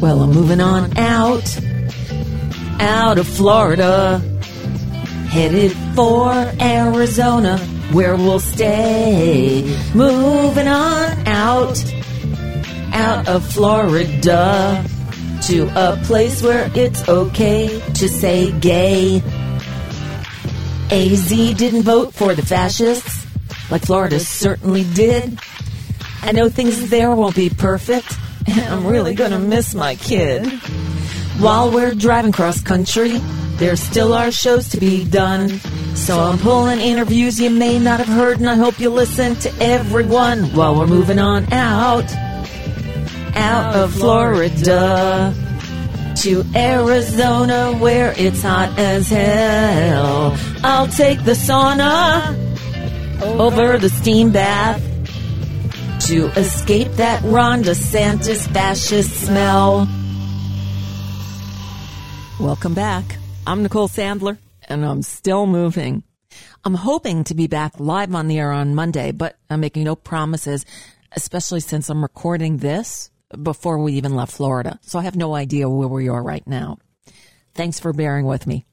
Well, I'm moving on out, out of Florida, headed for Arizona, where we'll stay. Moving on out, out of Florida, to a place where it's okay to say gay. AZ didn't vote for the fascists, like Florida certainly did. I know things there won't be perfect. I'm really gonna miss my kid. While we're driving cross country, there still are shows to be done. So I'm pulling interviews you may not have heard, and I hope you listen to everyone while we're moving on out. Out of Florida to Arizona where it's hot as hell. I'll take the sauna over the steam bath to escape that Ron DeSantis fascist smell. Welcome back. I'm Nicole Sandler, and I'm still moving. I'm hoping to be back live on the air on Monday, but I'm making no promises, especially since I'm recording this before we even left Florida. So I have no idea where we are right now. Thanks for bearing with me.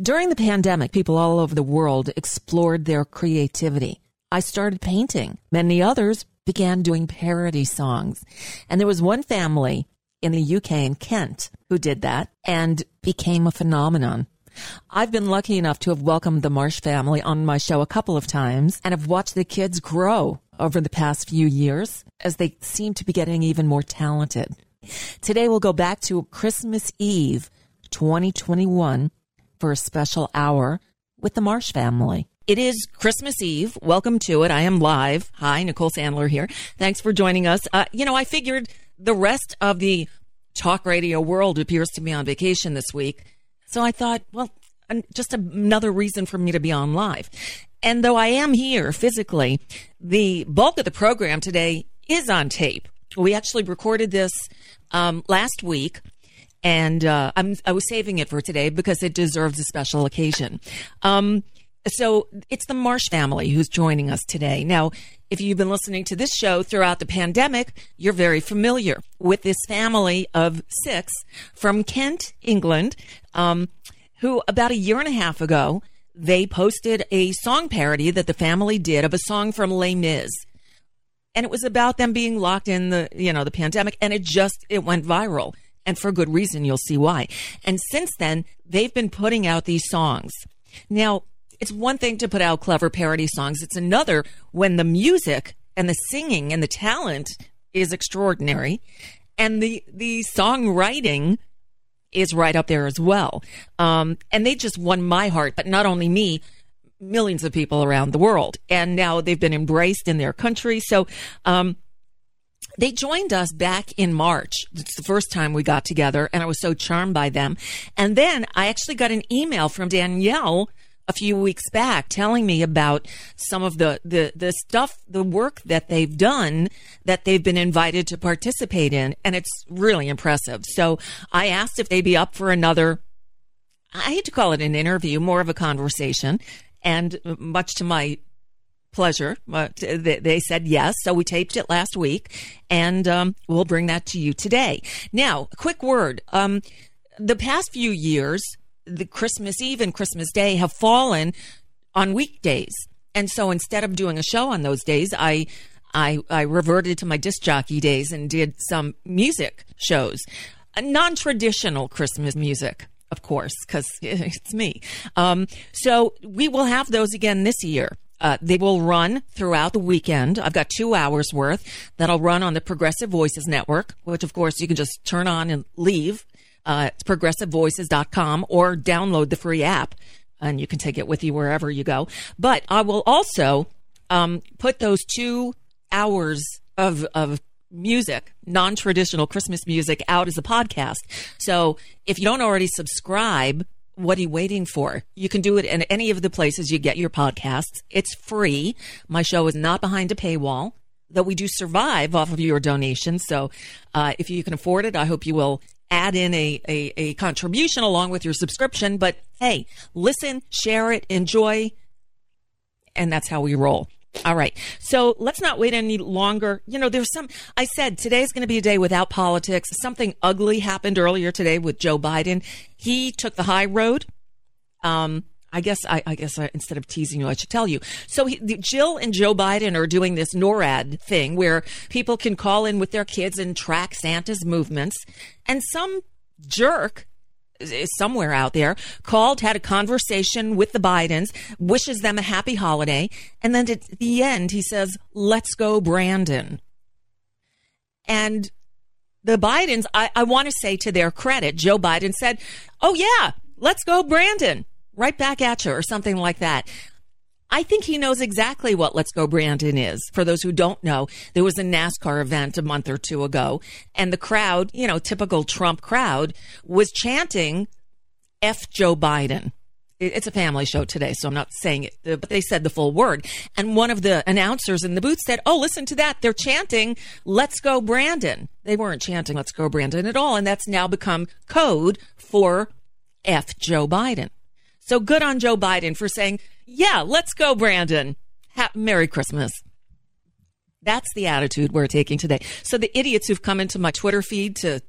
During the pandemic, people all over the world explored their creativity. I started painting. Many others began doing parody songs. And there was one family in the UK in Kent who did that and became a phenomenon. I've been lucky enough to have welcomed the Marsh family on my show a couple of times and have watched the kids grow over the past few years as they seem to be getting even more talented. Today we'll go back to Christmas Eve 2021 for a special hour with the Marsh family. It is Christmas Eve. Welcome to it. I am live. Hi, Nicole Sandler here. Thanks for joining us. Uh, you know, I figured the rest of the talk radio world appears to be on vacation this week. So I thought, well, just another reason for me to be on live. And though I am here physically, the bulk of the program today is on tape. We actually recorded this um, last week, and uh, i was saving it for today because it deserves a special occasion. Um, so it's the Marsh family who's joining us today. Now, if you've been listening to this show throughout the pandemic, you're very familiar with this family of six from Kent, England, um, who about a year and a half ago, they posted a song parody that the family did of a song from Les Mis. And it was about them being locked in the, you know, the pandemic and it just, it went viral. And for good reason, you'll see why. And since then, they've been putting out these songs. Now, it's one thing to put out clever parody songs. It's another when the music and the singing and the talent is extraordinary and the, the songwriting is right up there as well. Um, and they just won my heart, but not only me, millions of people around the world. And now they've been embraced in their country. So, um, they joined us back in March. It's the first time we got together and I was so charmed by them. And then I actually got an email from Danielle a few weeks back telling me about some of the, the, the stuff, the work that they've done that they've been invited to participate in. And it's really impressive. So I asked if they'd be up for another, I hate to call it an interview, more of a conversation. And much to my pleasure. Uh, they, they, said yes, so we taped it last week, and um, we'll bring that to you today. Now, quick word: um, the past few years, the Christmas Eve and Christmas Day have fallen on weekdays, and so instead of doing a show on those days, I I, I reverted to my disc jockey days and did some music shows, non traditional Christmas music of course, because it's me. Um, so we will have those again this year. Uh, they will run throughout the weekend. I've got two hours worth that'll run on the Progressive Voices Network, which of course you can just turn on and leave. Uh, it's progressivevoices.com or download the free app and you can take it with you wherever you go. But I will also um, put those two hours of, of music, non traditional Christmas music, out as a podcast. So if you don't already subscribe, what are you waiting for? You can do it in any of the places you get your podcasts. It's free. My show is not behind a paywall, though we do survive off of your donations. So uh, if you can afford it, I hope you will add in a, a, a contribution along with your subscription. But hey, listen, share it, enjoy, and that's how we roll. All right. So let's not wait any longer. You know, there's some, I said today's going to be a day without politics. Something ugly happened earlier today with Joe Biden. He took the high road. Um, I guess I, I guess I, instead of teasing you, I should tell you. So he, Jill and Joe Biden are doing this NORAD thing where people can call in with their kids and track Santa's movements. And some jerk somewhere out there, called, had a conversation with the Bidens, wishes them a happy holiday. And then at the end, he says, let's go, Brandon. And the Bidens, I, I want to say to their credit, Joe Biden said, oh, yeah, let's go, Brandon. Right back at you, or something like that. I think he knows exactly what Let's Go Brandon is. For those who don't know, there was a NASCAR event a month or two ago, and the crowd, you know, typical Trump crowd, was chanting F Joe Biden. It's a family show today, so I'm not saying it, but they said the full word. And one of the announcers in the booth said, Oh, listen to that. They're chanting, Let's go Brandon. They weren't chanting, Let's go Brandon at all. And that's now become code for F Joe Biden. So good on Joe Biden for saying, yeah, let's go, Brandon. Ha- Merry Christmas. That's the attitude we're taking today. So the idiots who've come into my Twitter feed to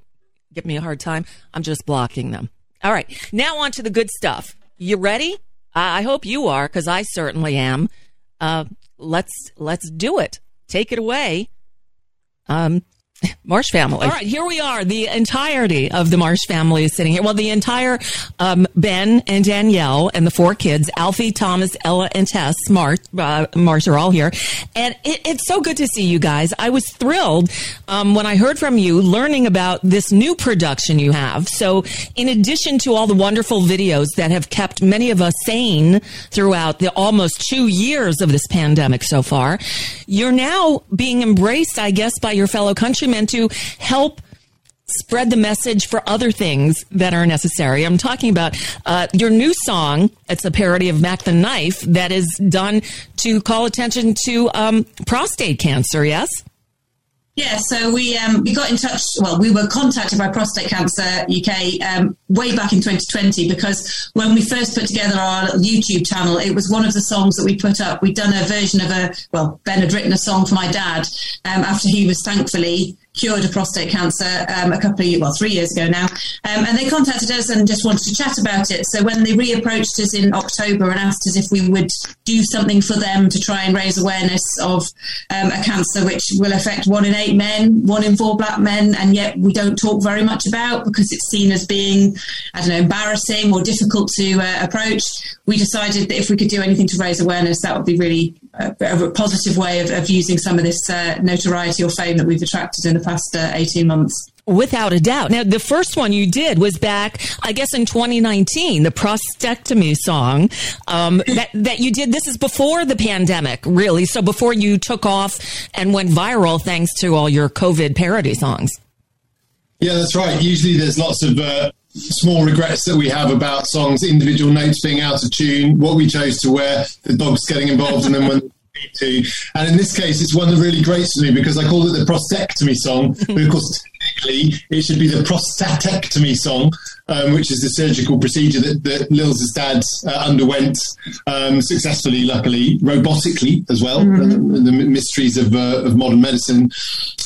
give me a hard time, I'm just blocking them. All right. Now on to the good stuff. You ready? I hope you are because I certainly am. Uh, let's let's do it. Take it away. Um, Marsh family. All right, here we are. The entirety of the Marsh family is sitting here. Well, the entire um, Ben and Danielle and the four kids, Alfie, Thomas, Ella, and Tess, Marsh, uh, Marsh are all here. And it, it's so good to see you guys. I was thrilled um, when I heard from you learning about this new production you have. So, in addition to all the wonderful videos that have kept many of us sane throughout the almost two years of this pandemic so far, you're now being embraced, I guess, by your fellow countrymen meant to help spread the message for other things that are necessary. I'm talking about uh, your new song. It's a parody of Mack the Knife that is done to call attention to um, prostate cancer. Yes. Yeah, so we um, we got in touch. Well, we were contacted by Prostate Cancer UK um, way back in 2020 because when we first put together our YouTube channel, it was one of the songs that we put up. We'd done a version of a well, Ben had written a song for my dad um, after he was thankfully cured of prostate cancer um, a couple of well, three years ago now. Um, and they contacted us and just wanted to chat about it. So when they reapproached us in October and asked us if we would do something for them to try and raise awareness of um, a cancer which will affect one in eight men, one in four black men, and yet we don't talk very much about because it's seen as being, I don't know, embarrassing or difficult to uh, approach, we decided that if we could do anything to raise awareness, that would be really a, a positive way of, of, using some of this uh, notoriety or fame that we've attracted in the past uh, 18 months. Without a doubt. Now, the first one you did was back, I guess, in 2019, the prostatectomy song um, that that you did. This is before the pandemic, really. So before you took off and went viral, thanks to all your COVID parody songs. Yeah, that's right. Usually, there's lots of uh, small regrets that we have about songs, individual notes being out of tune, what we chose to wear, the dogs getting involved, and then when to. And in this case, it's one that really grates for me because I call it the prostatectomy song. but of course, technically, it should be the prostatectomy song. um, which is the surgical procedure that, that Lil's dad uh, underwent um, successfully, luckily, robotically as well. Mm-hmm. The, the, mysteries of, uh, of modern medicine.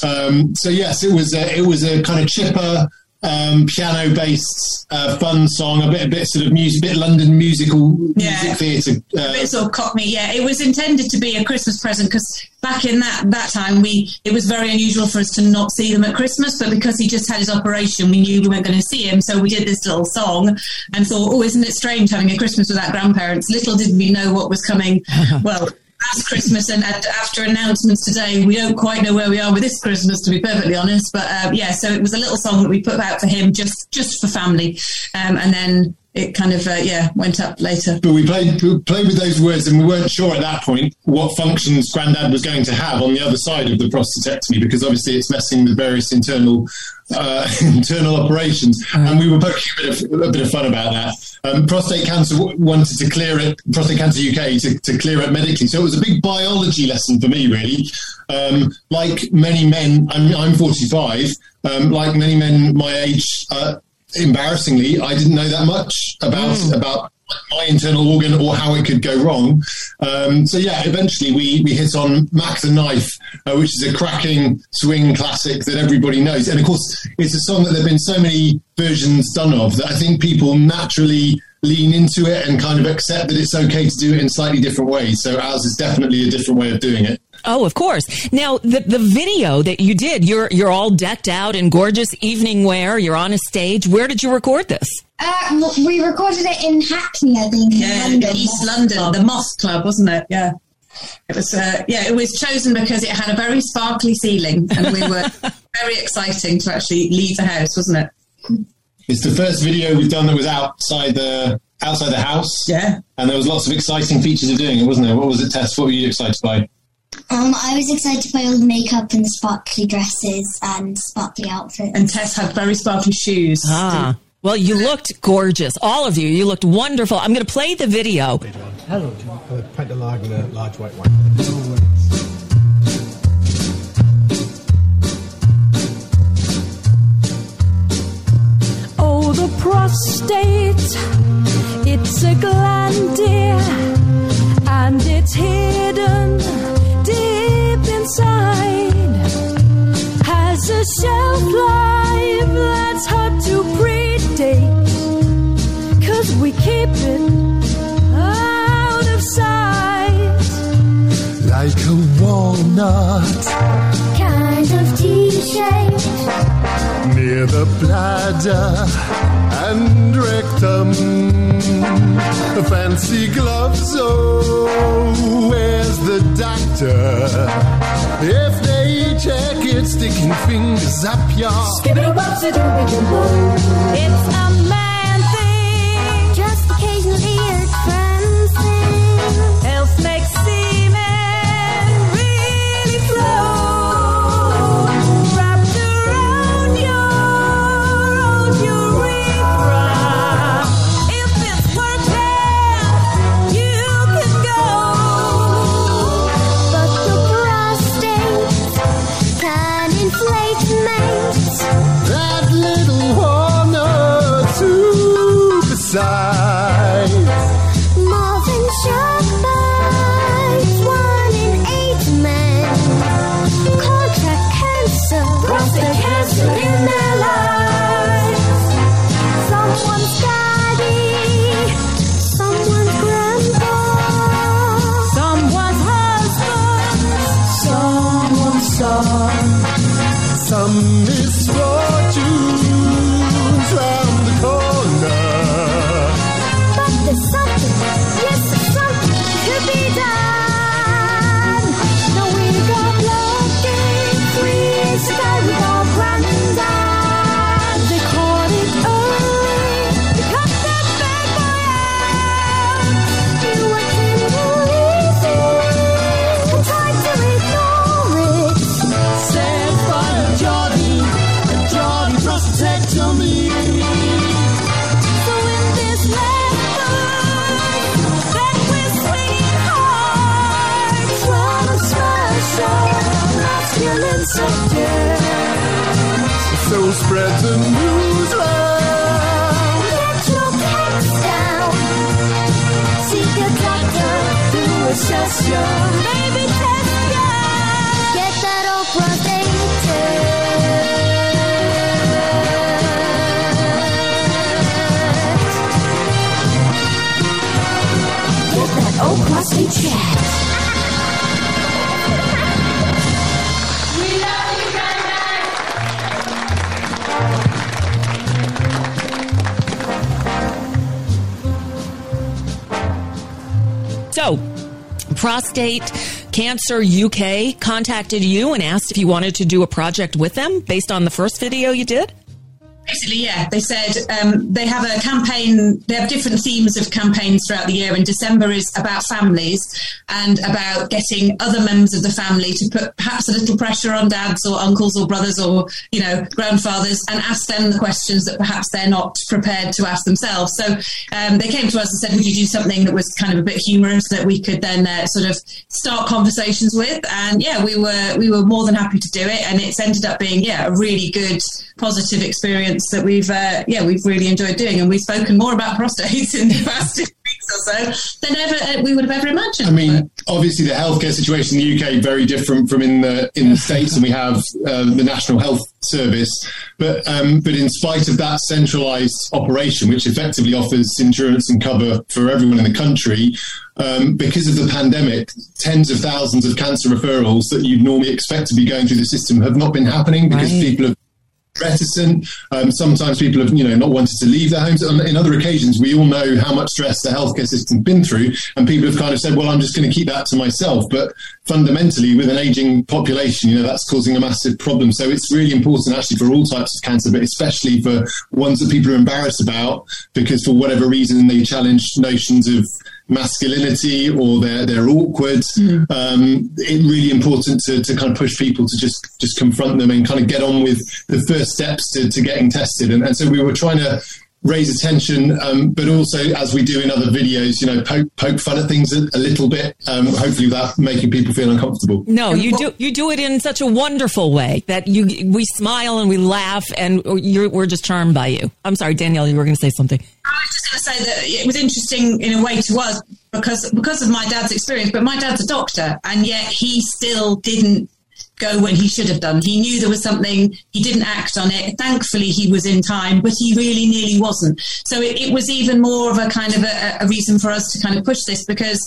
Um, so yes, it was a, it was a kind of chipper um, piano based uh, fun song, a bit a bit sort of music, bit London musical yeah. music theatre, uh, a bit sort of cockney. Yeah, it was intended to be a Christmas present because back in that that time we it was very unusual for us to not see them at Christmas, but because he just had his operation, we knew we weren't going to see him, so we did this little song and thought, oh, isn't it strange having a Christmas without grandparents? Little did we know what was coming. well last Christmas and after announcements today, we don't quite know where we are with this Christmas, to be perfectly honest. But uh, yeah, so it was a little song that we put out for him, just just for family, um, and then it kind of uh, yeah went up later. But we played played with those words, and we weren't sure at that point what functions Grandad was going to have on the other side of the prostatectomy, because obviously it's messing with various internal uh, internal operations, and we were poking a bit of a bit of fun about that. Um, prostate cancer wanted to clear it, prostate cancer UK to, to clear it medically, so it was a big biology lesson for me, really. Um, like many men, I'm, I'm 45. Um, like many men my age, uh, embarrassingly, I didn't know that much about mm. about my internal organ or how it could go wrong. Um, so yeah, eventually we we hit on Mack the Knife, uh, which is a cracking swing classic that everybody knows, and of course it's a song that there've been so many versions done of that I think people naturally lean into it and kind of accept that it's okay to do it in slightly different ways. So ours is definitely a different way of doing it. Oh, of course. Now, the the video that you did, you're you're all decked out in gorgeous evening wear. You're on a stage. Where did you record this? Uh, we recorded it in Hackney, I think. Yeah, London. East London, the Moth Club, wasn't it? Yeah. It was, uh, yeah, it was chosen because it had a very sparkly ceiling, and we were very exciting to actually leave the house, wasn't it? It's the first video we've done that was outside the outside the house. Yeah, and there was lots of exciting features of doing it, wasn't there? What was it, Tess? What were you excited by? Um, I was excited to by all the makeup and the sparkly dresses and sparkly outfits. And Tess had very sparkly shoes. Ah. Well, you looked gorgeous. All of you. You looked wonderful. I'm going to play the video. Hello, uh, paint the log with a large white one. Oh, the prostate. It's a gland, dear, and it's hidden inside has a shelf life that's hard to predate. Cause we keep it walnut, kind of T shaped, near the bladder and rectum. The fancy gloves, oh, where's the doctor? If they check it, sticking fingers up your. Skip it up, It's a So, Prostate Cancer UK contacted you and asked if you wanted to do a project with them based on the first video you did? Basically, yeah, they said um, they have a campaign. They have different themes of campaigns throughout the year, and December is about families and about getting other members of the family to put perhaps a little pressure on dads or uncles or brothers or you know grandfathers and ask them the questions that perhaps they're not prepared to ask themselves. So um, they came to us and said, "Would you do something that was kind of a bit humorous that we could then uh, sort of start conversations with?" And yeah, we were we were more than happy to do it, and it's ended up being yeah a really good positive experience that we've uh, yeah we've really enjoyed doing, and we've spoken more about prostates in the past two weeks or so than ever uh, we would have ever imagined. I mean, obviously, the healthcare situation in the UK very different from in the in the states, and we have uh, the National Health Service. But um, but in spite of that centralised operation, which effectively offers insurance and cover for everyone in the country, um, because of the pandemic, tens of thousands of cancer referrals that you'd normally expect to be going through the system have not been happening because Right. people have reticent. Um, sometimes people have, you know, not wanted to leave their homes. On, in other occasions, we all know how much stress the healthcare system's been through, and people have kind of said, "Well, I'm just going to keep that to myself." But fundamentally, with an aging population, you know, that's causing a massive problem. So it's really important, actually, for all types of cancer, but especially for ones that people are embarrassed about because, for whatever reason, they challenge notions of masculinity or they're they're awkward. Um, it's really important to, to kind of push people to just just confront them and kind of get on with the first steps to, to getting tested. And, and so we were trying to raise attention, um, but also as we do in other videos, you know, poke poke fun at things a, a little bit, um, hopefully without making people feel uncomfortable. No, you do you do it in such a wonderful way that you we smile and we laugh and you're, we're just charmed by you. I'm sorry, Danielle, you were going to say something. I was just going to say that it was interesting in a way to us because because of my dad's experience. But my dad's a doctor, and yet he still didn't go when he should have done. He knew there was something. He didn't act on it. Thankfully, he was in time, but he really nearly wasn't. So it, it was even more of a kind of a, a reason for us to kind of push this because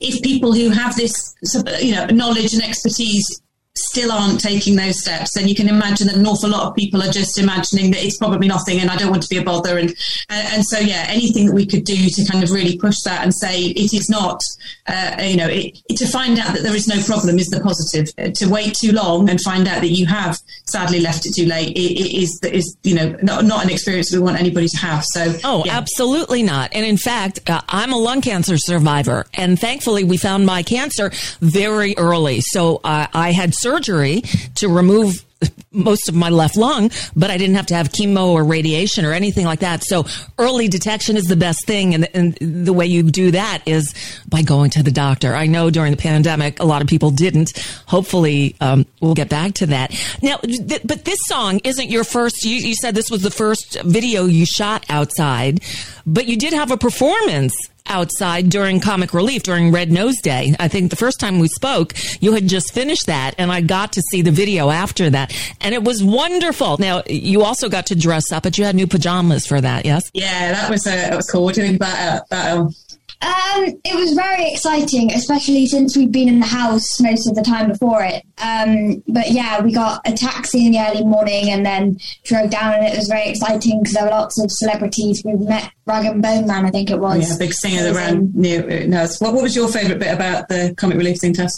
if people who have this you know knowledge and expertise still aren't taking those steps, then you can imagine that an awful lot of people are just imagining that it's probably nothing and I don't want to be a bother. And and, so, yeah, anything that we could do to kind of really push that and say it is not, uh, you know, it, to find out that there is no problem is the positive. To wait too long and find out that you have sadly left it too late is is you know not, not an experience we want anybody to have. So, Oh, yeah. absolutely not. And in fact, uh, I'm a lung cancer survivor, and thankfully, we found my cancer very early. So uh, I had surgery to remove most of my left lung, but I didn't have to have chemo or radiation or anything like that. So early detection is the best thing. And, and the way you do that is by going to the doctor. I know during the pandemic, a lot of people didn't. Hopefully, um, we'll get back to that. Now, th- but this song isn't your first, you, you said this was the first video you shot outside, but you did have a performance outside during comic relief during red nose day i think the first time we spoke you had just finished that and i got to see the video after that and it was wonderful now you also got to dress up but you had new pajamas for that yes yeah, that was uh, that was cool. What do you think about uh, that? Um, Um, it was very exciting, especially since we'd been in the house most of the time before it. Um, but yeah, we got a taxi in the early morning and then drove down, and it was very exciting because there were lots of celebrities. We met Rag'n'Bone Man, I think it was. yeah, big singer that ran near us. What, what was your favourite bit about the comic relief thing, Tess?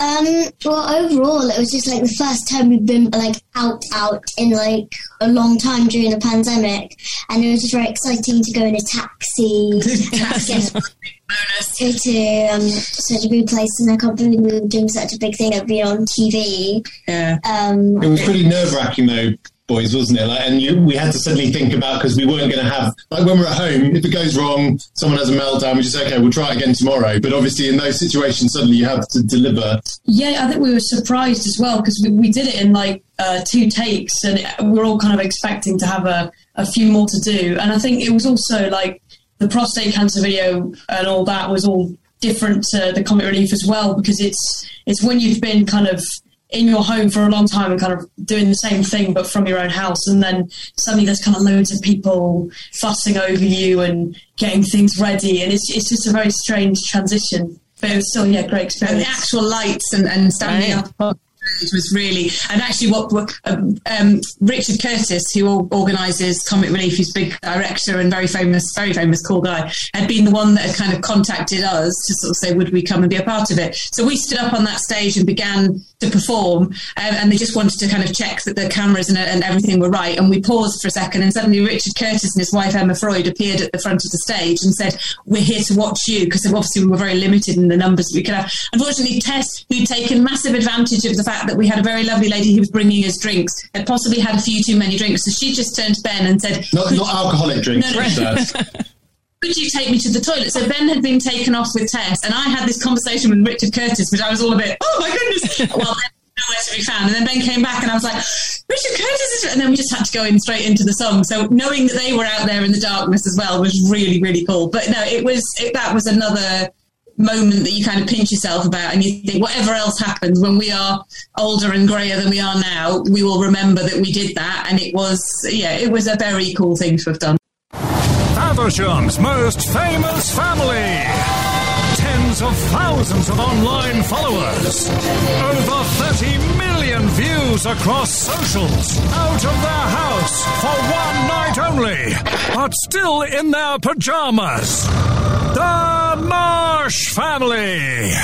Um, well, overall, it was just like the first time we've been like out, out in like a long time during the pandemic, and it was just very exciting to go in a taxi, get go to um, such a good place, and I can't believe we were doing such a big thing of being on TV. Yeah. Um, It was pretty nerve wracking though, boys, wasn't it? Like, and you, we had to suddenly think about because we weren't going to have like when we're at home. If it goes wrong, someone has a meltdown. We just okay, we'll try it again tomorrow. But obviously, in those situations, suddenly you have to deliver. Yeah, I think we were surprised as well because we, we did it in like uh, two takes and it, we're all kind of expecting to have a, a few more to do. And I think it was also like the prostate cancer video and all that was all different to the comic relief as well because it's it's when you've been kind of in your home for a long time and kind of doing the same thing but from your own house. And then suddenly there's kind of loads of people fussing over you and getting things ready. And it's it's just a very strange transition but it was still yeah great and experience. the actual lights and, and standing Right. up was really and actually what what, um, um, Richard Curtis who organises Comic Relief who's big director and very famous very famous cool guy had been the one that had kind of contacted us to sort of say would we come and be a part of it? So we stood up on that stage and began to perform um, and they just wanted to kind of check that the cameras and, and everything were right and we paused for a second and suddenly Richard Curtis and his wife Emma Freud appeared at the front of the stage and said we're here to watch you because obviously we were very limited in the numbers we could have. Unfortunately Tess who'd taken massive advantage of the fact that we had a very lovely lady who was bringing us drinks had possibly had a few too many drinks so she just turned to Ben and said Not, not alcoholic drinks. No, no. Dad. could you take me to the toilet? So Ben had been taken off with Tess, and I had this conversation with Richard Curtis, which I was all a bit, oh my goodness. well, Ben nowhere to be found. And then Ben came back, and I was like, Richard Curtis is, and then we just had to go in straight into the song. So knowing that they were out there in the darkness as well was really, really cool. But no, it was it, that was another moment that you kind of pinch yourself about and you think whatever else happens when we are older and grayer than we are now we will remember that we did that and it was yeah it was a very cool thing to have done Faversham's most famous family. Tens of thousands of online followers. Over 30 million views across socials. Out of their house for one night only. But still in their pajamas. The Marsh Family.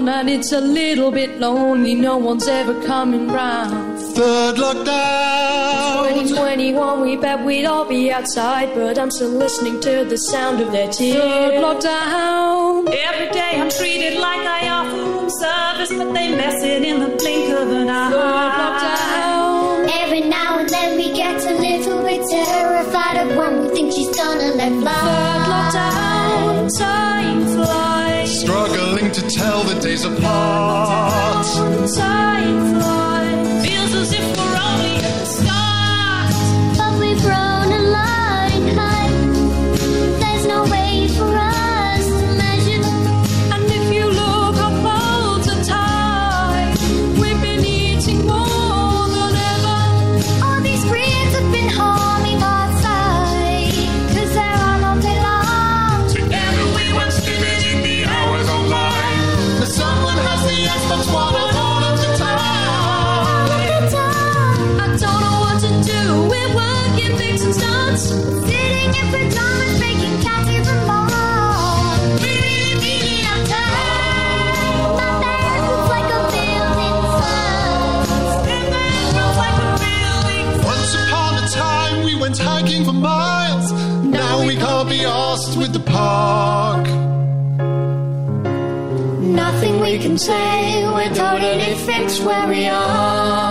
2021 and it's a little bit lonely, no one's ever coming round. Third lockdown. 2021, we bet we'd all be outside, but I'm still listening to the sound of their tears. Third lockdown. Every day I'm treated like I offer room service, but they mess it in the blink of an eye. Third lockdown. Every now and then we get a little bit terrified of when we think she's gonna let fly. Third lockdown. Time flies. Tell the days apart. Say. We're totally fixed where we are.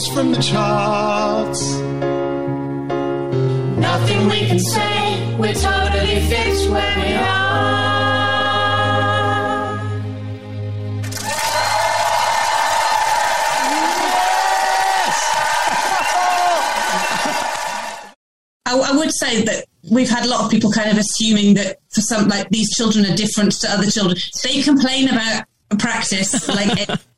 Songs from the charts. Nothing we can say, we're totally fixed where we are. I would say that we've had a lot of people kind of assuming that for some, like these children are different to other children. They complain about practice, like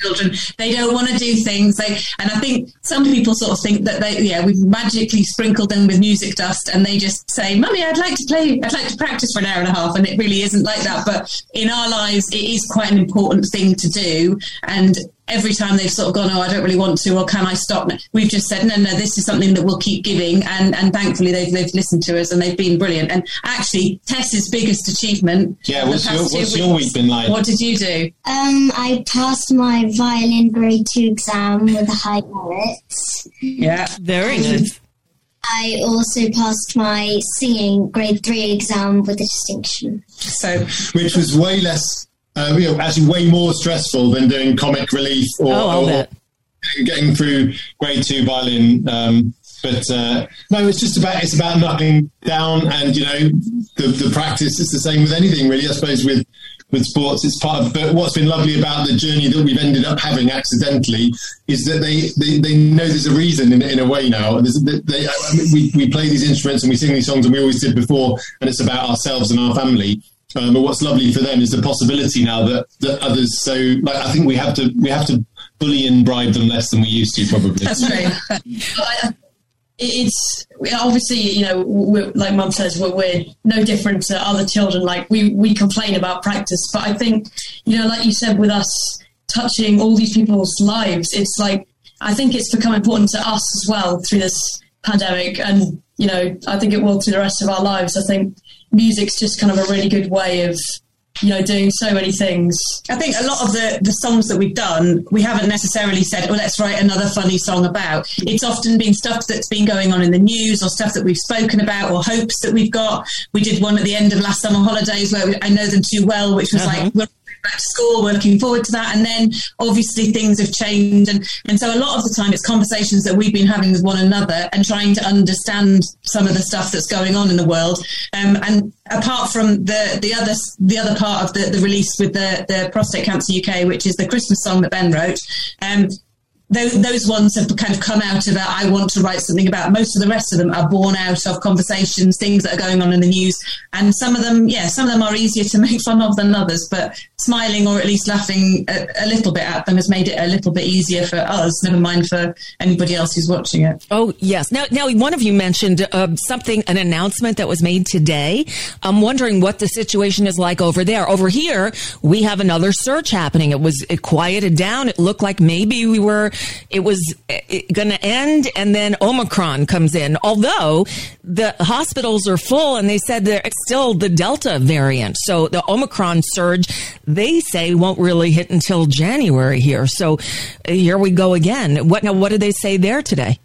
children. They don't want to do things like, and I think some people sort of think that they, yeah, we've magically sprinkled them with music dust, and they just say, "Mummy, I'd like to play. I'd like to practice for an hour and a half," and it really isn't like that. But in our lives, it is quite an important thing to do, and every time they've sort of gone, oh, I don't really want to, or can I stop? We've just said, no, no, this is something that we'll keep giving, and and thankfully they've they've listened to us and they've been brilliant. And actually, Tess's biggest achievement. Yeah, what's your- past two what's your weeks- week been like? What did you do? Um, I passed my violin grade two exam with a high merit. Yeah, very nice. I also passed my singing grade three exam with a distinction. So, which was way less, uh, you know, actually way more stressful than doing comic relief or, Oh, or getting through grade two violin. Um, but uh, no, it's just about it's about knuckling down, and you know, the the practice is the same with anything really. I suppose with with sports, it's part of. But what's been lovely about the journey that we've ended up having accidentally is that they they, they know there's a reason in, in a way now. They, mean, we we play these instruments and we sing these songs, and we always did before, and it's about ourselves and our family. Um, but what's lovely for them is the possibility now that, that others. So, like, I think we have to we have to bully and bribe them less than we used to, probably. That's right. I- it's obviously you know we're, like mum says we're, we're no different to other children like we we complain about practice but i think you know like you said with us touching all these people's lives it's like i think it's become important to us as well through this pandemic and you know i think it will through the rest of our lives i think music's just kind of a really good way of you know doing so many things I think a lot of the, the songs that we've done, we haven't necessarily said, well, let's write another funny song about. It's often been stuff that's been going on in the news or stuff that we've spoken about or hopes that we've got. We did one at the end of last summer holidays where we, I know them too well, which was like, uh-huh. we're back to school, we're looking forward to that. And then obviously things have changed. And, and so a lot of the time it's conversations that we've been having with one another and trying to understand some of the stuff that's going on in the world. Um, and apart from the, the other, the other part of the, the release with the, the Prostate Cancer UK, which is the Christmas song that Ben wrote, um, those, those ones have kind of come out of I want to write something about. Most of the rest of them are born out of conversations, things that are going on in the news. And some of them, yeah, some of them are easier to make fun of than others, but smiling or at least laughing a, a little bit at them has made it a little bit easier for us, never mind for anybody else who's watching it. Oh yes. Now, now one of you mentioned uh, something, an announcement that was made today. I'm wondering what the situation is like over there. Over here, we have another search happening. It was it quieted down. It looked like maybe we were, it was going to end, and then Omicron comes in. Although the hospitals are full, and they said that it's still the Delta variant. So the Omicron surge, they say, won't really hit until January here. So uh, here we go again. What now? What did they say there today?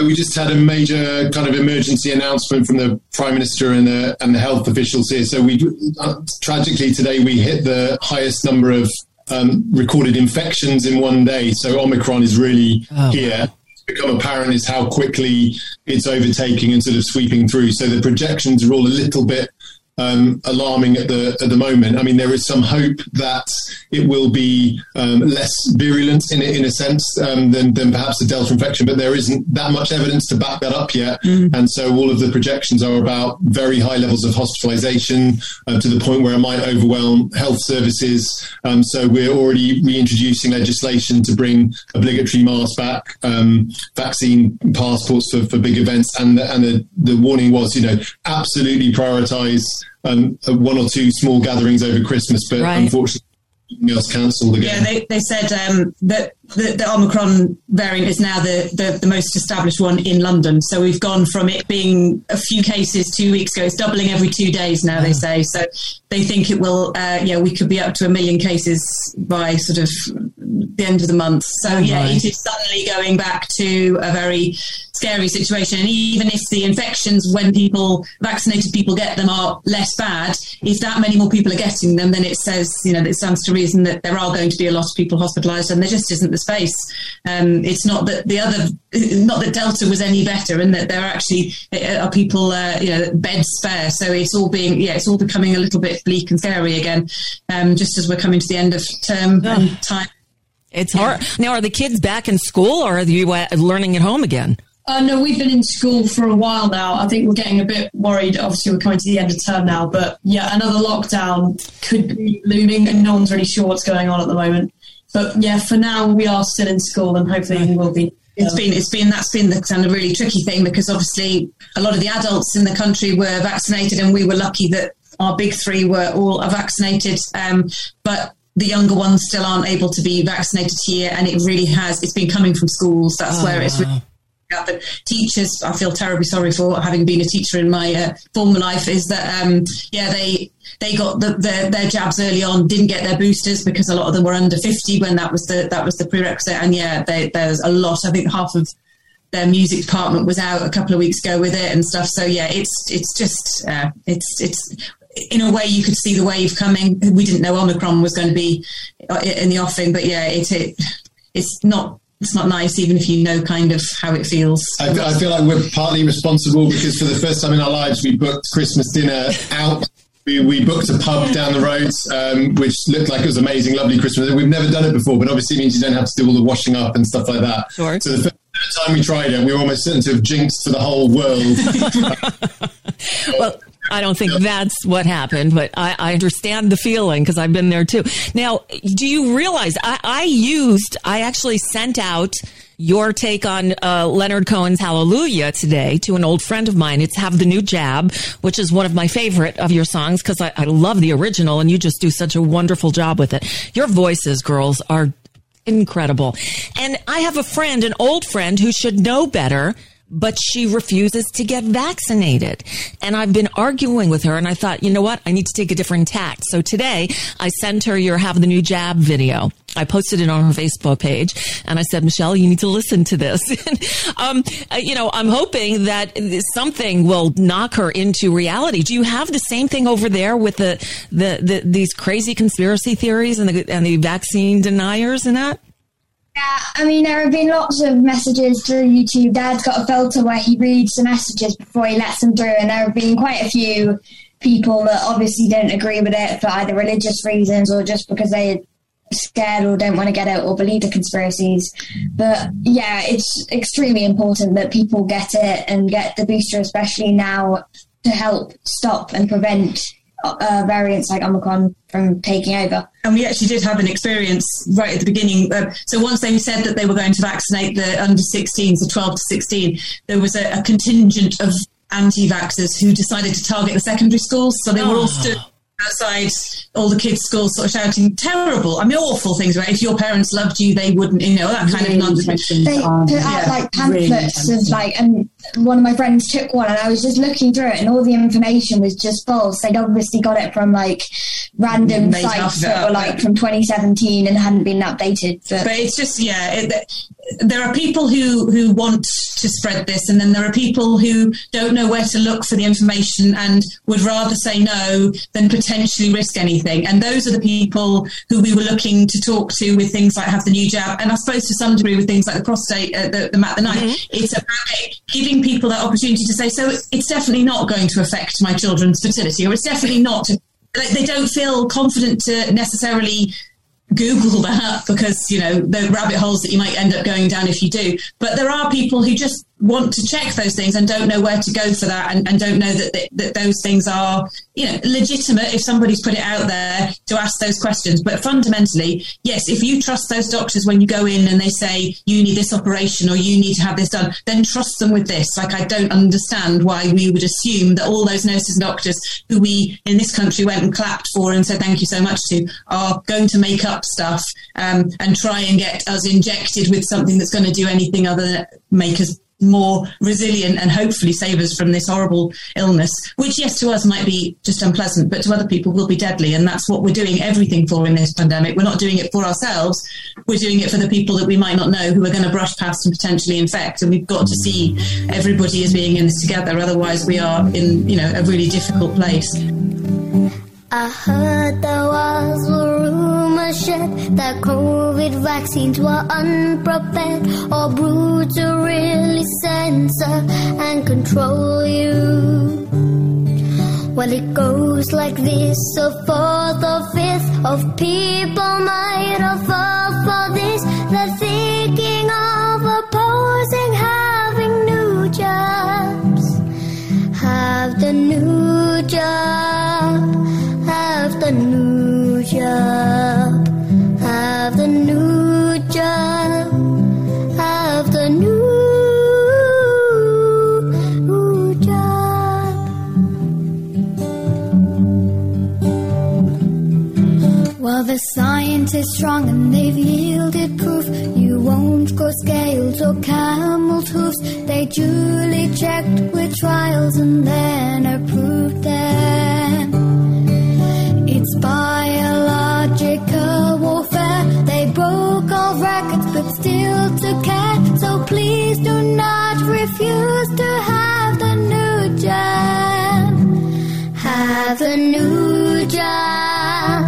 We just had a major kind of emergency announcement from the prime minister and the and the health officials here. So we uh, tragically today we hit the highest number of um, recorded infections in one day. So Omicron is really here. It's become apparent is how quickly it's overtaking and sort of sweeping through. So the projections are all a little bit um, alarming at the at the moment. I mean, there is some hope that it will be um, less virulent in a- in a sense um, than than perhaps the Delta infection, but there isn't that much evidence to back that up yet. And so all of the projections are about very high levels of hospitalisation uh, to the point where it might overwhelm health services. Um, so we're already reintroducing legislation to bring obligatory masks back, um, vaccine passports for, for big events, and the, and the, the warning was, you know, absolutely prioritise um, uh, one or two small gatherings over Christmas, but Right. unfortunately, everything else cancelled Yeah, again. they, they said um, that the, the Omicron variant is now the, the, the most established one in London. So we've gone from it being a few cases two weeks ago, it's doubling every two days now, they say. So they think it will, uh, yeah, we could be up to a million cases by sort of the end of the month. So yeah, Right. it is suddenly going back to a very scary situation. And even if the infections, when people, vaccinated people get them, are less bad, if that many more people are getting them, then it says, you know, it stands to reason that there are going to be a lot of people hospitalised and there just isn't the space. Um, it's not that the other, not that Delta was any better and that there are actually uh, are people, uh, you know, beds spare. So it's all being, yeah, it's all becoming a little bit bleak and scary again, um, just as we're coming to the end of term and time. It's hard. Now, are the kids back in school or are you uh, learning at home again? Uh, no, we've been in school for a while now. I think we're getting a bit worried. Obviously, we're coming to the end of term now, but yeah, another lockdown could be looming, and no one's really sure what's going on at the moment. But yeah, for now, we are still in school, and hopefully, we will be. It's been, it's been, that's been the kind of really tricky thing because obviously a lot of the adults in the country were vaccinated and we were lucky that our big three were all vaccinated. Um, but the younger ones still aren't able to be vaccinated here. And it really has, it's been coming from schools. That's Oh, where it's really out that teachers I feel terribly sorry for having been a teacher in my uh, former life is that um, yeah they they got the, their, their jabs early on didn't get their boosters because a lot of them were under 50 when that was the that was the prerequisite and yeah they, there's a lot I think half of their music department was out a couple of weeks ago with it and stuff so yeah it's it's just uh, it's it's in a way you could see the wave coming we didn't know Omicron was going to be uh, in the offing but yeah it, it it's not it's not nice, even if you know kind of how it feels. I, I feel like we're partly responsible because for the first time in our lives, we booked Christmas dinner out. We, we booked a pub down the road, um, which looked like it was amazing, lovely Christmas. We've never done it before, but obviously it means you don't have to do all the washing up and stuff like that. Sure. So the first time we tried it, we were almost certain to have jinxed for the whole world. well, I don't think that's what happened, but I, I understand the feeling because I've been there too. Now, do you realize I, I used, I actually sent out your take on uh, Leonard Cohen's Hallelujah today to an old friend of mine. It's Have the New Jab, which is one of my favorite of your songs because I, I love the original and you just do such a wonderful job with it. Your voices, girls, are incredible. And I have a friend, an old friend who should know better, but she refuses to get vaccinated. And I've been arguing with her and I thought, you know what? I need to take a different tact. So today I sent her your have the new jab video. I posted it on her Facebook page and I said, Michelle, you need to listen to this. um, uh, you know, I'm hoping that something will knock her into reality. Do you have the same thing over there with the, the, the these crazy conspiracy theories and the, and the vaccine deniers and that? Yeah, I mean, there have been lots of messages through YouTube. Dad's got a filter where he reads the messages before he lets them through, and there have been quite a few people that obviously don't agree with it for either religious reasons or just because they're scared or don't want to get it or believe the conspiracies. But yeah, it's extremely important that people get it and get the booster, especially now, to help stop and prevent uh, variants like Omicron from taking over. And we actually did have an experience right at the beginning. Uh, so once they said that they were going to vaccinate the under 16s, the 12 to 16, there was a, a contingent of anti-vaxxers who decided to target the secondary schools. So they were all stood outside all the kids' schools sort of shouting terrible, I mean awful things about if your parents loved you, they wouldn't, you know, that kind of nonsense. They put out um, like pamphlets of like, and one of my friends took one, and I was just looking through it, and all the information was just false. They'd obviously got it from like random Made sites half of it that were like from 2017 and hadn't been updated. But, But it's just yeah, it, there are people who who want to spread this, and then there are people who don't know where to look for the information and would rather say no than potentially risk anything. And those are the people who we were looking to talk to with things like have the new jab, and I suppose to some degree with things like the prostate, uh, the, the Mack the Knife. It's about giving people that opportunity to say, so it's definitely not going to affect my children's fertility, or it's definitely not. Like, they don't feel confident to necessarily Google that because you know the rabbit holes that you might end up going down if you do. But there are people who just want to check those things and don't know where to go for that, and, and don't know that, that that those things are you know legitimate if somebody's put it out there to ask those questions. But fundamentally, yes, if you trust those doctors when you go in and they say you need this operation or you need to have this done, then trust them with this. Like I don't understand why we would assume that all those nurses and doctors who we in this country went and clapped for and said thank you so much to are going to make up stuff um, and try and get us injected with something that's going to do anything other than make us more resilient and hopefully save us from this horrible illness, which, yes, to us might be just unpleasant, but to other people will be deadly. And that's what we're doing everything for in this pandemic. We're not doing it for ourselves. We're doing it for the people that we might not know who are going to brush past and potentially infect. And we've got to see everybody as being in this together. Otherwise, we are in, you know, a really difficult place. I heard there was that COVID vaccines were unprepared or brewed to really censor and control you. Well, it goes like this a fourth or fifth of people might have fallen for this. They're is strong and they've yielded proof. You won't grow scales or camel's hoofs. They duly checked with trials and then approved them. It's biological warfare. They broke all records but still took care. So please do not refuse to have the new jam. Have the new job.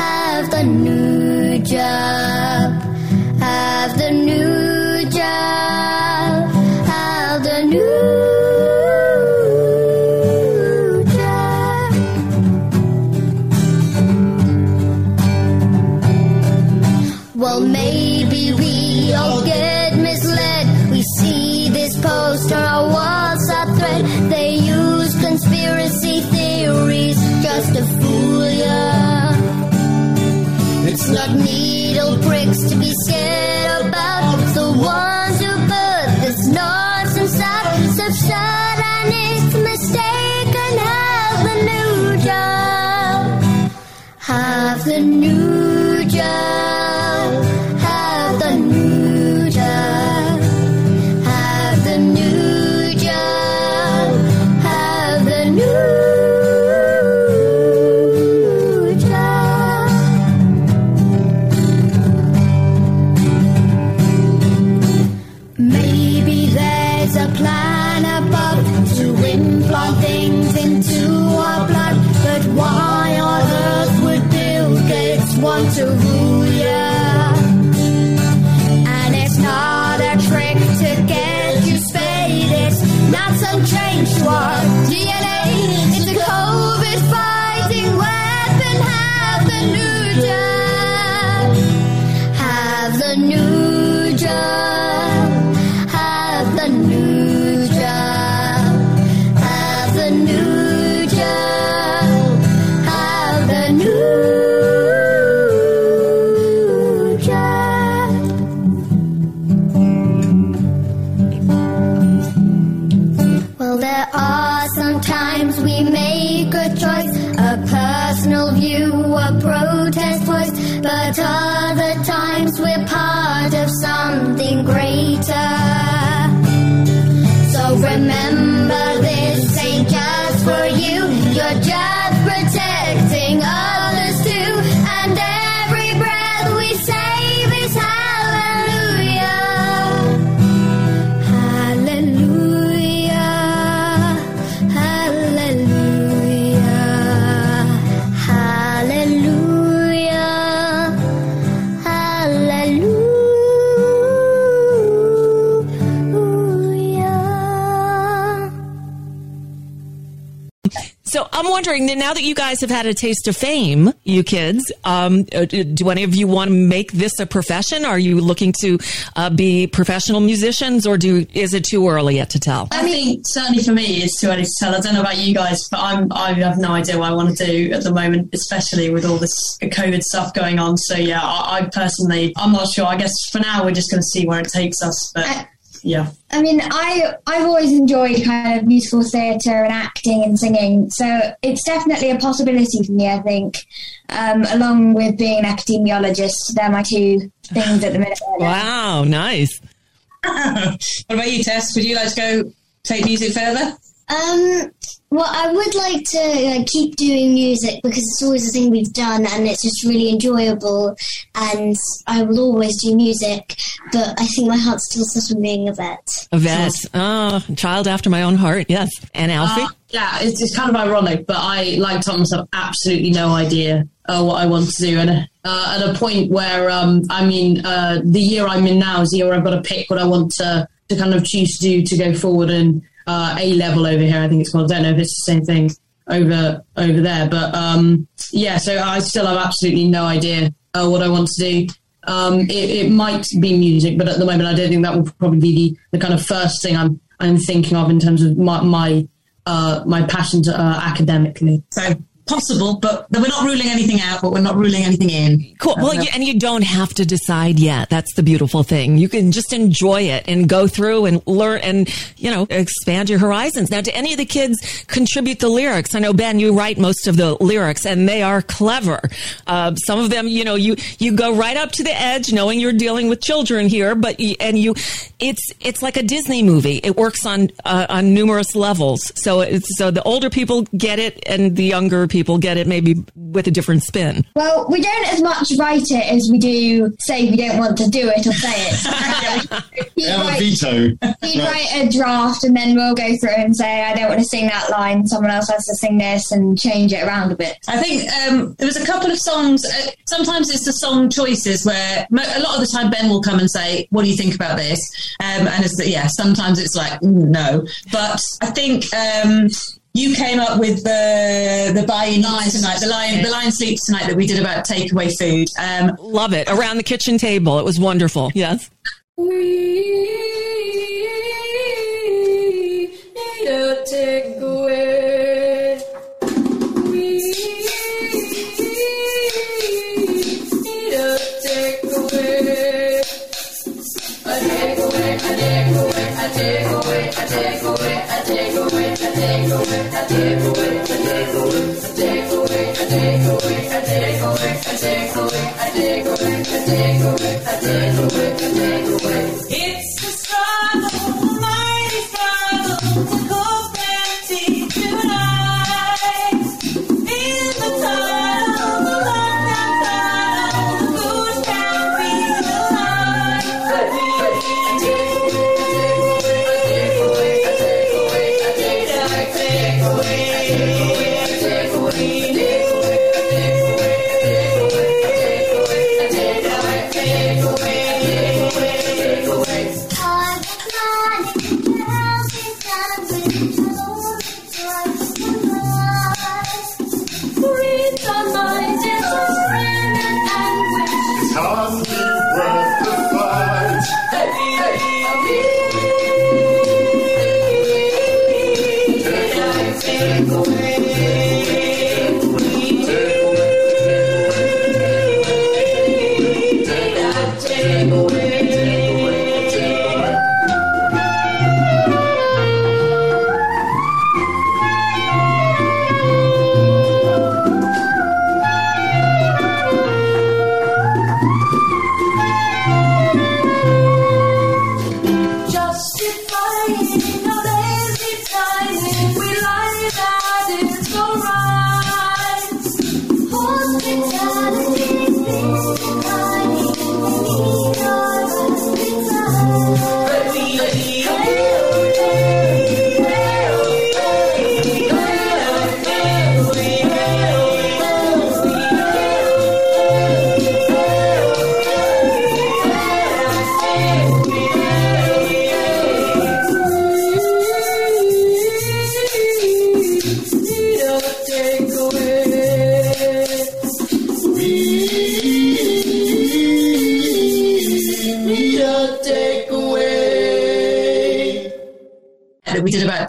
Have the new job. Scared about. The ones who put nonsense out. It's absurd and it's mistaken. Have the new job. Have the new job. I'm wondering now that you guys have had a taste of fame, you kids, um, uh, do any of you want to make this a profession? Are you looking to uh, be professional musicians, or do is it too early yet to tell? I think certainly for me it's too early to tell. I don't know about you guys, but I'm I have no idea what I want to do at the moment, especially with all this COVID stuff going on. So yeah, I, I personally I'm not sure. I guess for now we're just going to see where it takes us. But yeah. I mean, I I've always enjoyed kind of musical theatre and acting and singing, so it's definitely a possibility for me. I think, um, along with being an epidemiologist, they're my two things at the minute. Wow, nice. what about you, Tess? Would you like to go take music further? Um, well, I would like to uh, keep doing music because it's always a thing we've done and it's just really enjoyable. And I will always do music, but I think my heart still says on being a vet. A vet, oh, child after my own heart. Yes, and Alfie. Uh, yeah, it's, it's kind of ironic, but I, like Thomas, have absolutely no idea uh, what I want to do. And uh, at a point where, um, I mean, uh, the year I'm in now is the year I've got to pick what I want to, to kind of choose to do to go forward. And uh, A level over here, I think it's called. I don't know if it's the same thing over over there, but um, yeah. So I still have absolutely no idea uh, what I want to do. Um, it, it might be music, but at the moment, I don't think that will probably be the, the kind of first thing I'm I'm thinking of in terms of my my uh, my passion to, uh, academically. So possible, but we're not ruling anything out, but we're not ruling anything in. Cool. Well, you, and you don't have to decide yet. That's the beautiful thing. You can just enjoy it and go through and learn and, you know, expand your horizons. Now, do any of the kids contribute the lyrics? I know, Ben, you write most of the lyrics and they are clever. Uh, some of them, you know, you, you go right up to the edge knowing you're dealing with children here, but, you, and you, it's, it's like a Disney movie. It works on, uh, on numerous levels. So it's, so the older people get it and the younger people get it maybe with a different spin. Well, we don't as much write it as we do say we don't want to do it or say it. They have a veto. He'd write a draft and then we'll go through and say, I don't want to sing that line, someone else has to sing this and change it around a bit. I think um, there was a couple of songs. Uh, sometimes it's the song choices where mo- a lot of the time Ben will come and say, "What do you think about this?" Um, and it's yeah. Sometimes it's like mm, no, but I think. Um, you came up with the the buy-in tonight, the line the Lion Sleeps Tonight that we did about takeaway food. Um, Love it. Around the kitchen table. It was wonderful. Yes. We need a takeaway. Devo, devo, devo.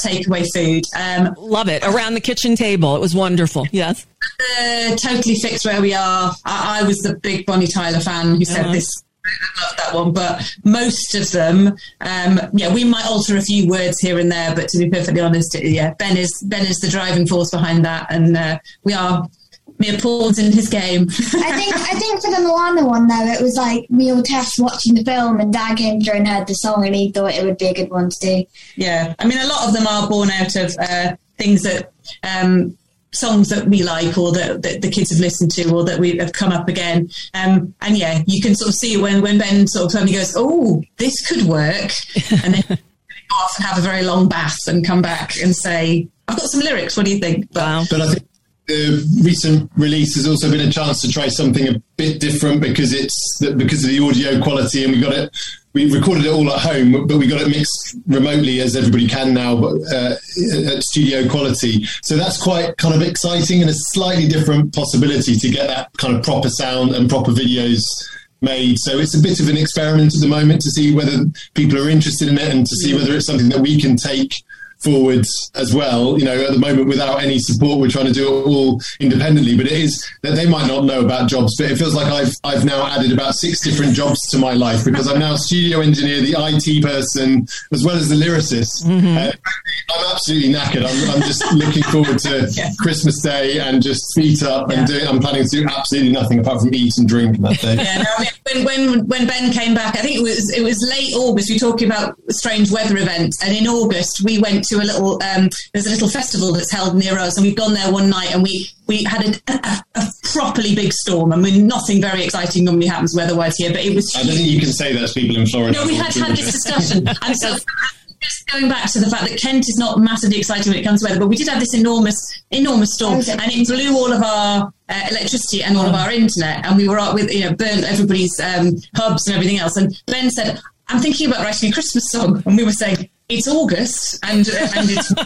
Takeaway food. Um, Love it. Around the kitchen table. It was wonderful. Yes. uh, totally fixed where we are. I, I was the big Bonnie Tyler fan who said Uh-huh. this. I love that one, but most of them, um, yeah, we might alter a few words here and there, but to be perfectly honest, yeah, Ben is Ben is the driving force behind that, and uh, we are mere pawns in his game. I think I think for the Moana one though, it was like me or Tess watching the film and Dad came through and heard the song and he thought it would be a good one to do. Yeah, I mean, a lot of them are born out of uh, things that um, songs that we like or that, that the kids have listened to or that we have come up again. Um, and yeah, you can sort of see when when Ben sort of suddenly goes, "Oh, this could work," and then go off and have a very long bath and come back and say, "I've got some lyrics. What do you think?" But But I think the recent release has also been a chance to try something a bit different because it's because of the audio quality, and we got it. We recorded it all at home, but we got it mixed remotely as everybody can now, but uh, at studio quality. So that's quite kind of exciting and a slightly different possibility to get that kind of proper sound and proper videos made. So it's a bit of an experiment at the moment to see whether people are interested in it and to see whether it's something that we can take forwards as well. You know, at the moment, without any support, we're trying to do it all independently. But it is that they might not know about jobs, but it feels like I've I've now added about six different jobs to my life because I'm now studio engineer, the IT person, as well as the lyricist. Uh, I'm absolutely knackered. I'm, I'm just looking forward to Christmas Day and just feet up and do. I'm planning to do absolutely nothing apart from eat and drink that day. Yeah, no, I mean, when, when when Ben came back, I think it was it was late August. We were talking about strange weather events, and in August we went to a little. Um, there's a little festival that's held near us, and we've gone there one night, and we we had a, a, a properly big storm. I mean, nothing very exciting normally happens weather-wise here, but it was. I don't think you can say that to people in Florida. No, we had had this discussion. I'm so just going back to the fact that Kent is not massively exciting when it comes to weather, but we did have this enormous, enormous storm, and it blew all of our uh, electricity and all of our internet, and we were out with you know burnt everybody's um, hubs and everything else. And Ben said, "I'm thinking about writing a Christmas song," and we were saying, "It's August, and uh, and it's."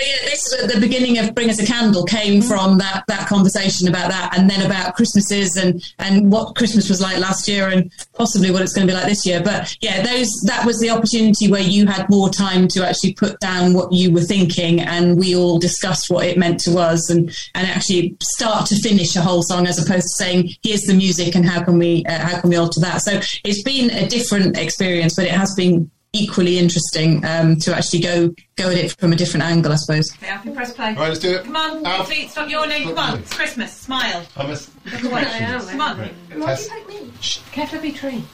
Yeah, this at the beginning of Bring Us a Candle came from that that conversation about that, and then about Christmases and and what Christmas was like last year, and possibly what it's going to be like this year. But yeah, those that was the opportunity where you had more time to actually put down what you were thinking, and we all discussed what it meant to us, and and actually start to finish a whole song as opposed to saying here's the music and how can we uh, how can we alter that. So it's been a different experience, but it has been equally interesting um, to actually go go at it from a different angle, I suppose. Okay, Alfie, press play. Right, let's do it. Come on, Alf. quickly, stop yawning. Come on, it's Christmas. Smile. I'm a- Look away. Come on. Right. Why do you like me? Shh, careful of your tree.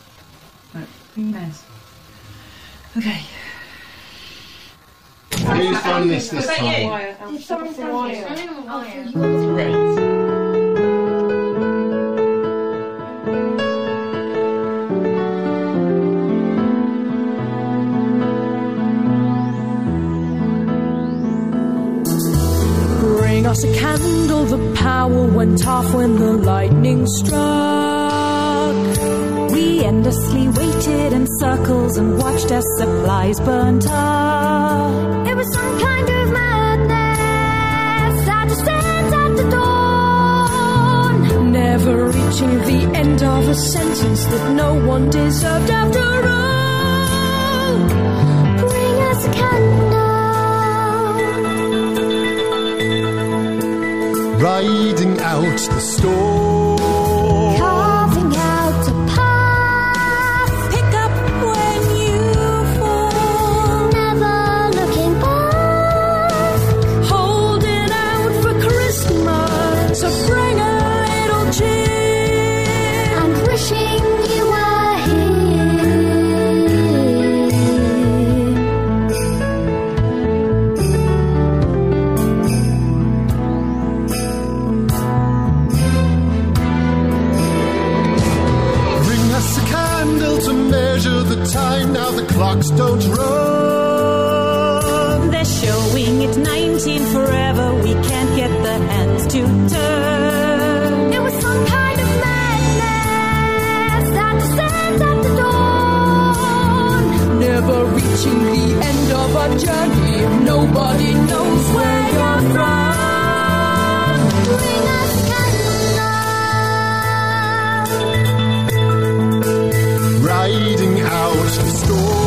Right, bring your nose. Okay. Who's done this Was this that time? you? Someone's done it. Great. Us a candle, the power went off when the lightning struck. We endlessly waited in circles and watched as supplies burnt up. It was some kind of madness I just descends at the dawn. Never reaching the end of a sentence that no one deserved after all. Riding out the storm. Now the clocks don't run. They're showing it 19 forever. We can't get the hands to turn. It was some kind of madness that descends at the dawn. Never reaching the end of our journey out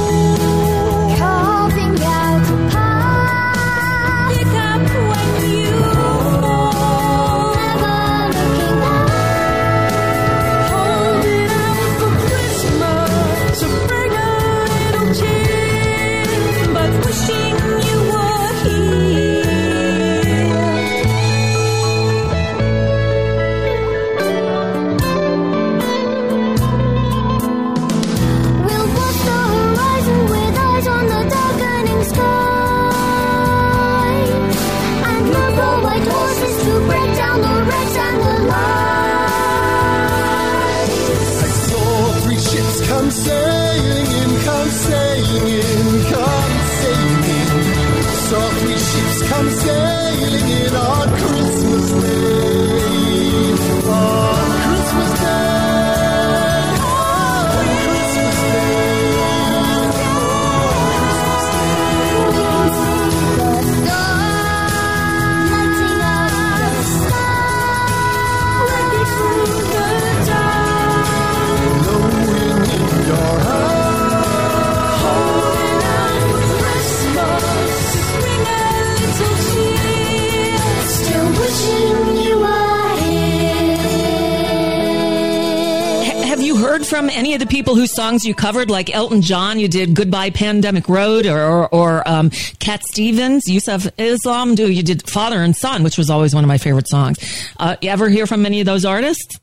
from any of the people whose songs you covered, like Elton John? You did "Goodbye Pandemic Road," or or, or um, Cat Stevens, Yusuf Islam. Do you did "Father and Son," which was always one of my favorite songs. Uh, you ever hear from any of those artists?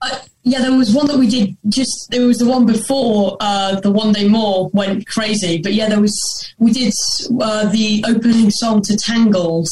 Uh, yeah, there was one that we did just. There was the one before uh, the one day more went crazy, but yeah, there was. We did uh, the opening song to Tangled,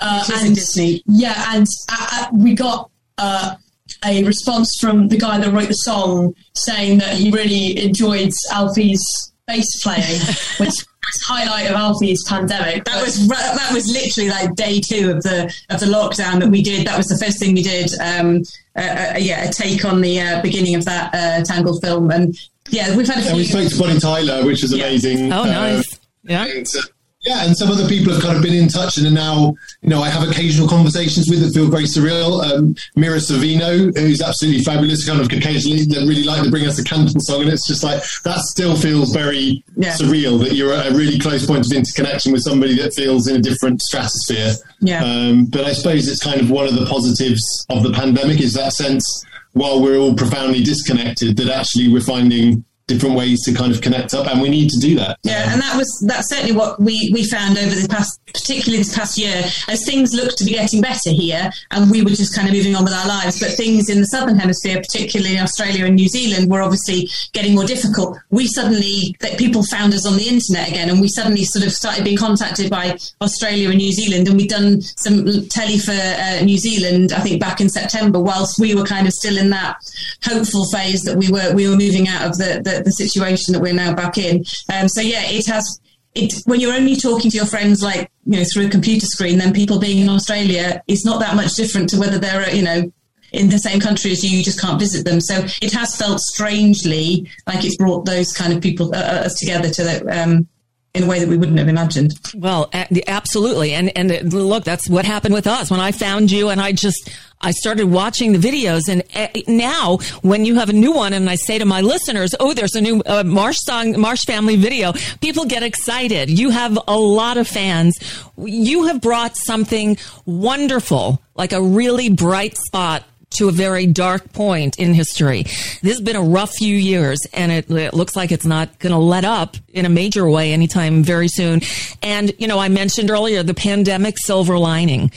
uh, Which is a and Disney. yeah, and uh, uh, we got uh, a response from the guy that wrote the song saying that he really enjoyed Alfie's bass playing, which was the highlight of Alfie's pandemic. That was that was literally like day two of the of the lockdown that we did. That was the first thing we did. Um, uh, uh, yeah, a take on the uh, beginning of that uh, Tangled film, and yeah, we've had a And we spoke to Bonnie Tyler, which was amazing. Oh, Uh, nice. Yeah. and, uh, yeah, and some other people have kind of been in touch and are now, you know, I have occasional conversations with that feel very surreal. Um, Mira Sorvino, who's absolutely fabulous, kind of occasionally that really like to bring us a Candle song, and it's just like that still feels very Yeah. surreal that you're at a really close point of interconnection with somebody that feels in a different stratosphere. Yeah. Um, but I suppose it's kind of one of the positives of the pandemic is that sense, while we're all profoundly disconnected, that actually we're finding different ways to kind of connect up, and we need to do that. Yeah, and that was that's certainly what we, we found over the past, particularly this past year, as things looked to be getting better here, and we were just kind of moving on with our lives. But things in the southern hemisphere, particularly in Australia and New Zealand, were obviously getting more difficult. We suddenly that people found us on the internet again, and we suddenly sort of started being contacted by Australia and New Zealand, and we'd done some telly for uh, New Zealand, I think back in September, whilst we were kind of still in that hopeful phase that we were we were moving out of the the, the situation that we're now back in. Um, so yeah, it has. It, when you're only talking to your friends like you know through a computer screen, then people being in Australia is not that much different to whether they're you know in the same country as you, you just can't visit them. So it has felt strangely like it's brought those kind of people uh, uh, us together to the, um, in a way that we wouldn't have imagined. Well, absolutely. And, and look, that's what happened with us when I found you and I just, I started watching the videos and uh, now when you have a new one and I say to my listeners, oh, there's a new uh, Marsh song, Marsh family video, people get excited. You have a lot of fans. You have brought something wonderful, like a really bright spot to a very dark point in history. This has been a rough few years and it, it looks like it's not going to let up in a major way anytime very soon. And, you know, I mentioned earlier the pandemic silver lining.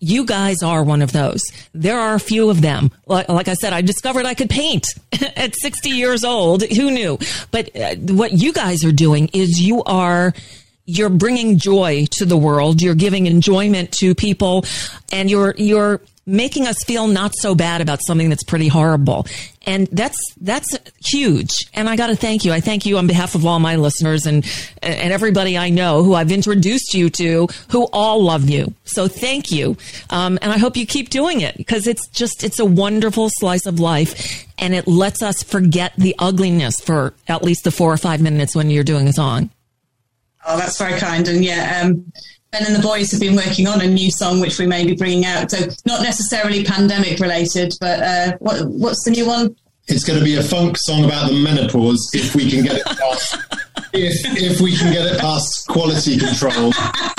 You guys are one of those. There are a few of them. Like, like I said, I discovered I could paint at 60 years old. Who knew? But uh, what you guys are doing is you are you're bringing joy to the world. You're giving enjoyment to people and you're, you're making us feel not so bad about something that's pretty horrible. And that's, that's huge. And I got to thank you. I thank you on behalf of all my listeners and, and everybody I know who I've introduced you to who all love you. So thank you. Um, and I hope you keep doing it because it's just, it's a wonderful slice of life and it lets us forget the ugliness for at least the four or five minutes when you're doing a song. Oh, that's very kind. And yeah, um, Ben and the boys have been working on a new song which we may be bringing out. So not necessarily pandemic related, but uh, what, what's the new one? It's going to be a funk song about the menopause if we can get it past. If, if we can get it past quality control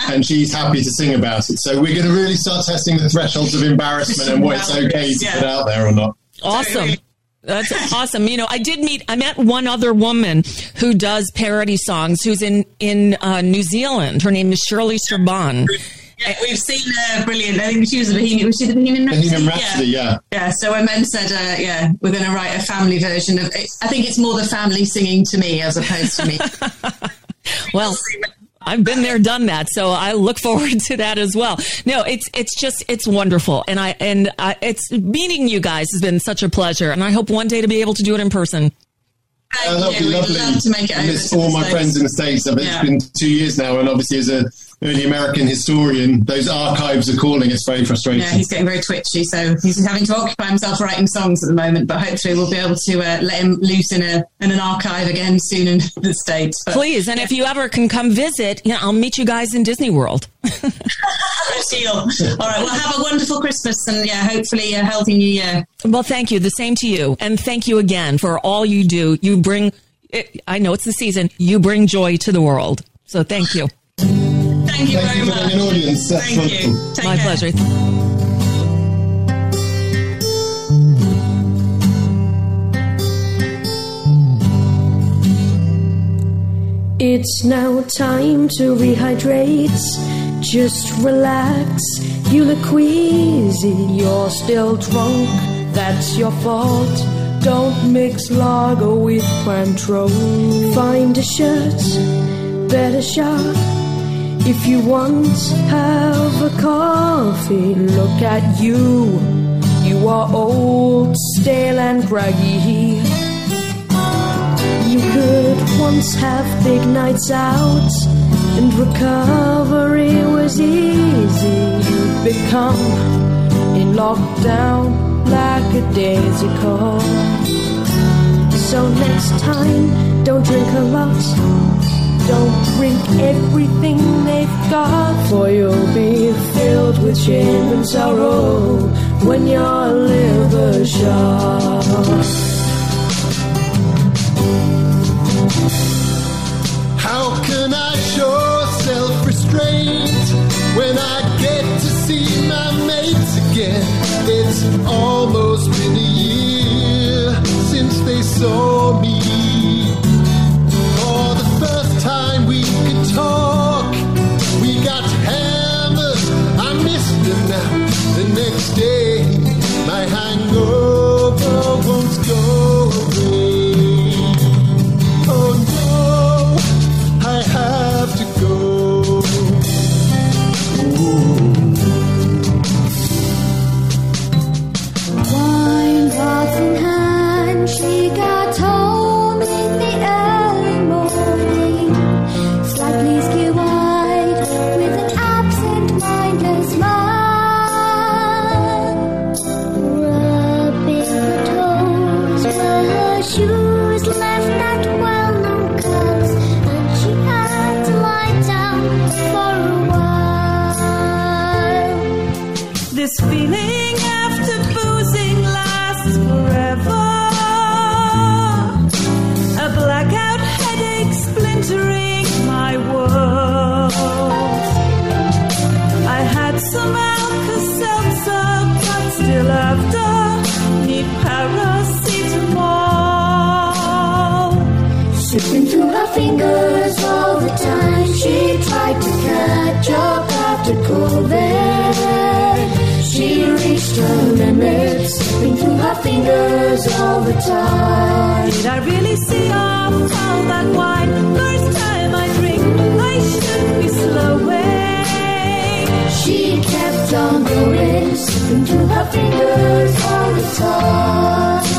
and she's happy to sing about it. So we're going to really start testing the thresholds of embarrassment and what it's okay to Yeah. put out there or not. Awesome. That's awesome. You know, I did meet, I met one other woman who does parody songs who's in, in uh, New Zealand. Her name is Shirley Serban. Yeah, we've seen uh, brilliant. I think she was a Bohemian. Was she the Bohemian Rhapsody? Bohemian Rhapsody, yeah. Yeah. So when Ben said, uh, "Yeah, we're going to write a family version of," it, I think it's more the family singing to me as opposed to me. Well, I've been there, done that, so I look forward to that as well. No, it's it's just it's wonderful, and I and I, it's meeting you guys has been such a pleasure, and I hope one day to be able to do it in person. Uh, that'll be lovely. love to make it I miss all my States. friends in the States. I've- Yeah. It's been two years now, and obviously, as a early American historian, those archives are calling. It's very frustrating. Yeah, he's getting very twitchy, so he's having to occupy himself writing songs at the moment. But hopefully, we'll be able to uh, let him loose in a in an archive again soon in the states. But, Please, and if you ever can come visit, you know, I'll meet you guys in Disney World. deal. All right. Well, have a wonderful Christmas, and yeah, hopefully a healthy New Year. Well, thank you. The same to you. And thank you again for all you do. You bring, it, I know it's the season, you bring joy to the world. So thank you. Thank you very much. Audience. Thank you. My care. pleasure. It's now time to rehydrate. Just relax. You look queasy. You're still drunk. That's your fault. Don't mix lager with Cointreau. Find a shirt, better shop if you want, have a coffee. Look at you, you are old, stale, and braggy. You could once have big nights out, and recovery was easy. You'd become in lockdown like a daisical. So next time, don't drink a lot. Don't drink everything they've got, for you'll be filled with shame and sorrow when your liver shot. How can I show self restraint when I get to see my mates again? It's almost been a year since they saw Slipping through her fingers all the time. She tried to catch up after COVID. She reached her limits, slipping through her fingers all the time. Did I really see off all that wine? First time I drink, I should be slowing. She kept on going, slipping through her fingers all the time.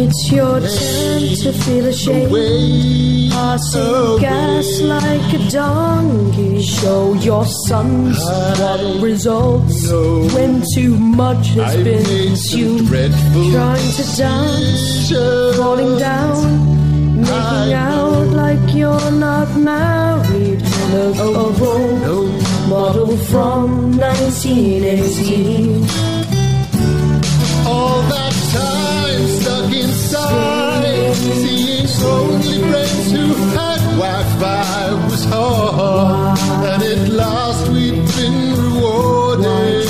It's your turn to feel ashamed. Passing gas like a donkey. Show your sons what results when too much has been consumed. Trying to dance, falling down, making out like you're not married. Look a role model from 1918. Seeing only friends who had Wi-Fi was hard, and at last we'd been rewarded.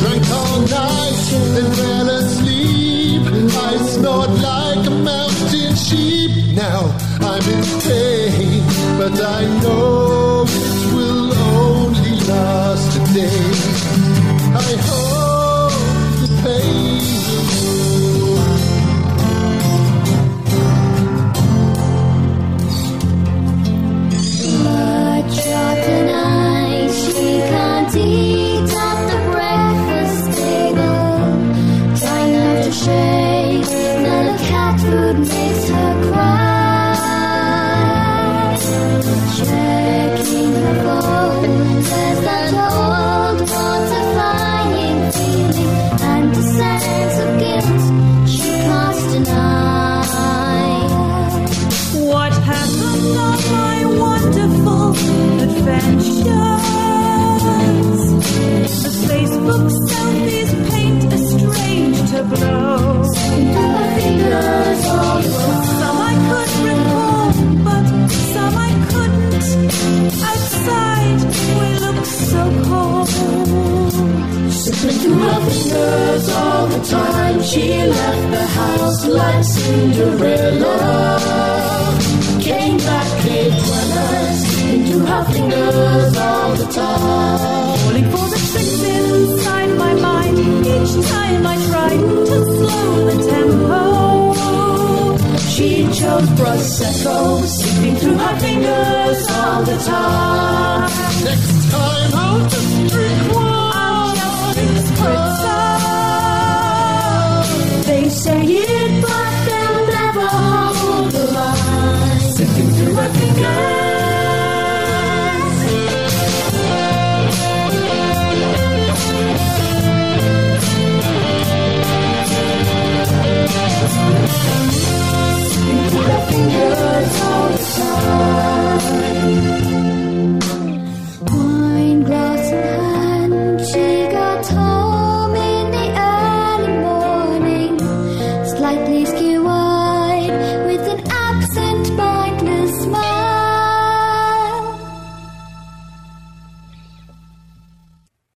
Drank all night, then fell asleep. I snored like a mountain sheep. Now I'm in pain, but I know it will only last a day. I hope